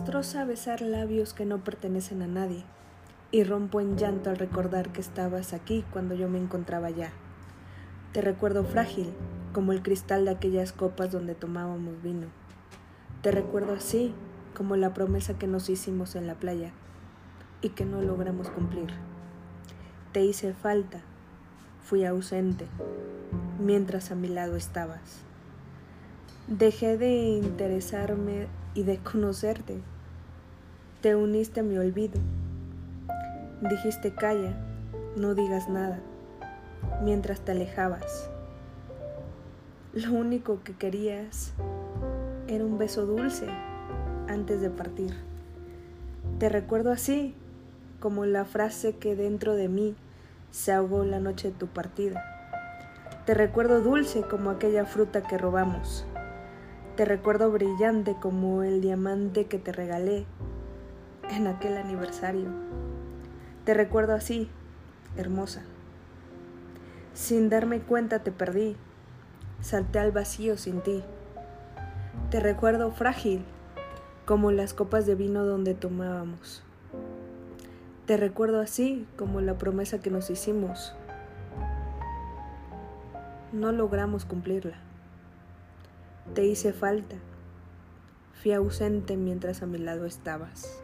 destroza besar labios que no pertenecen a nadie, y rompo en llanto al recordar que estabas aquí cuando yo me encontraba allá. Te recuerdo frágil, como el cristal de aquellas copas donde tomábamos vino. Te recuerdo así, como la promesa que nos hicimos en la playa y que no logramos cumplir. Te hice falta, fui ausente, mientras a mi lado estabas. Dejé de interesarme y de conocerte. Te uniste a mi olvido. Dijiste calla, no digas nada, mientras te alejabas. Lo único que querías era un beso dulce antes de partir. Te recuerdo así, como la frase que dentro de mí se ahogó la noche de tu partida. Te recuerdo dulce como aquella fruta que robamos te recuerdo brillante como el diamante que te regalé en aquel aniversario. Te recuerdo así, hermosa. Sin darme cuenta te perdí, salté al vacío sin ti. Te recuerdo frágil, como las copas de vino donde tomábamos. Te recuerdo así, como la promesa que nos hicimos. No logramos cumplirla. Te hice falta. Fui ausente mientras a mi lado estabas.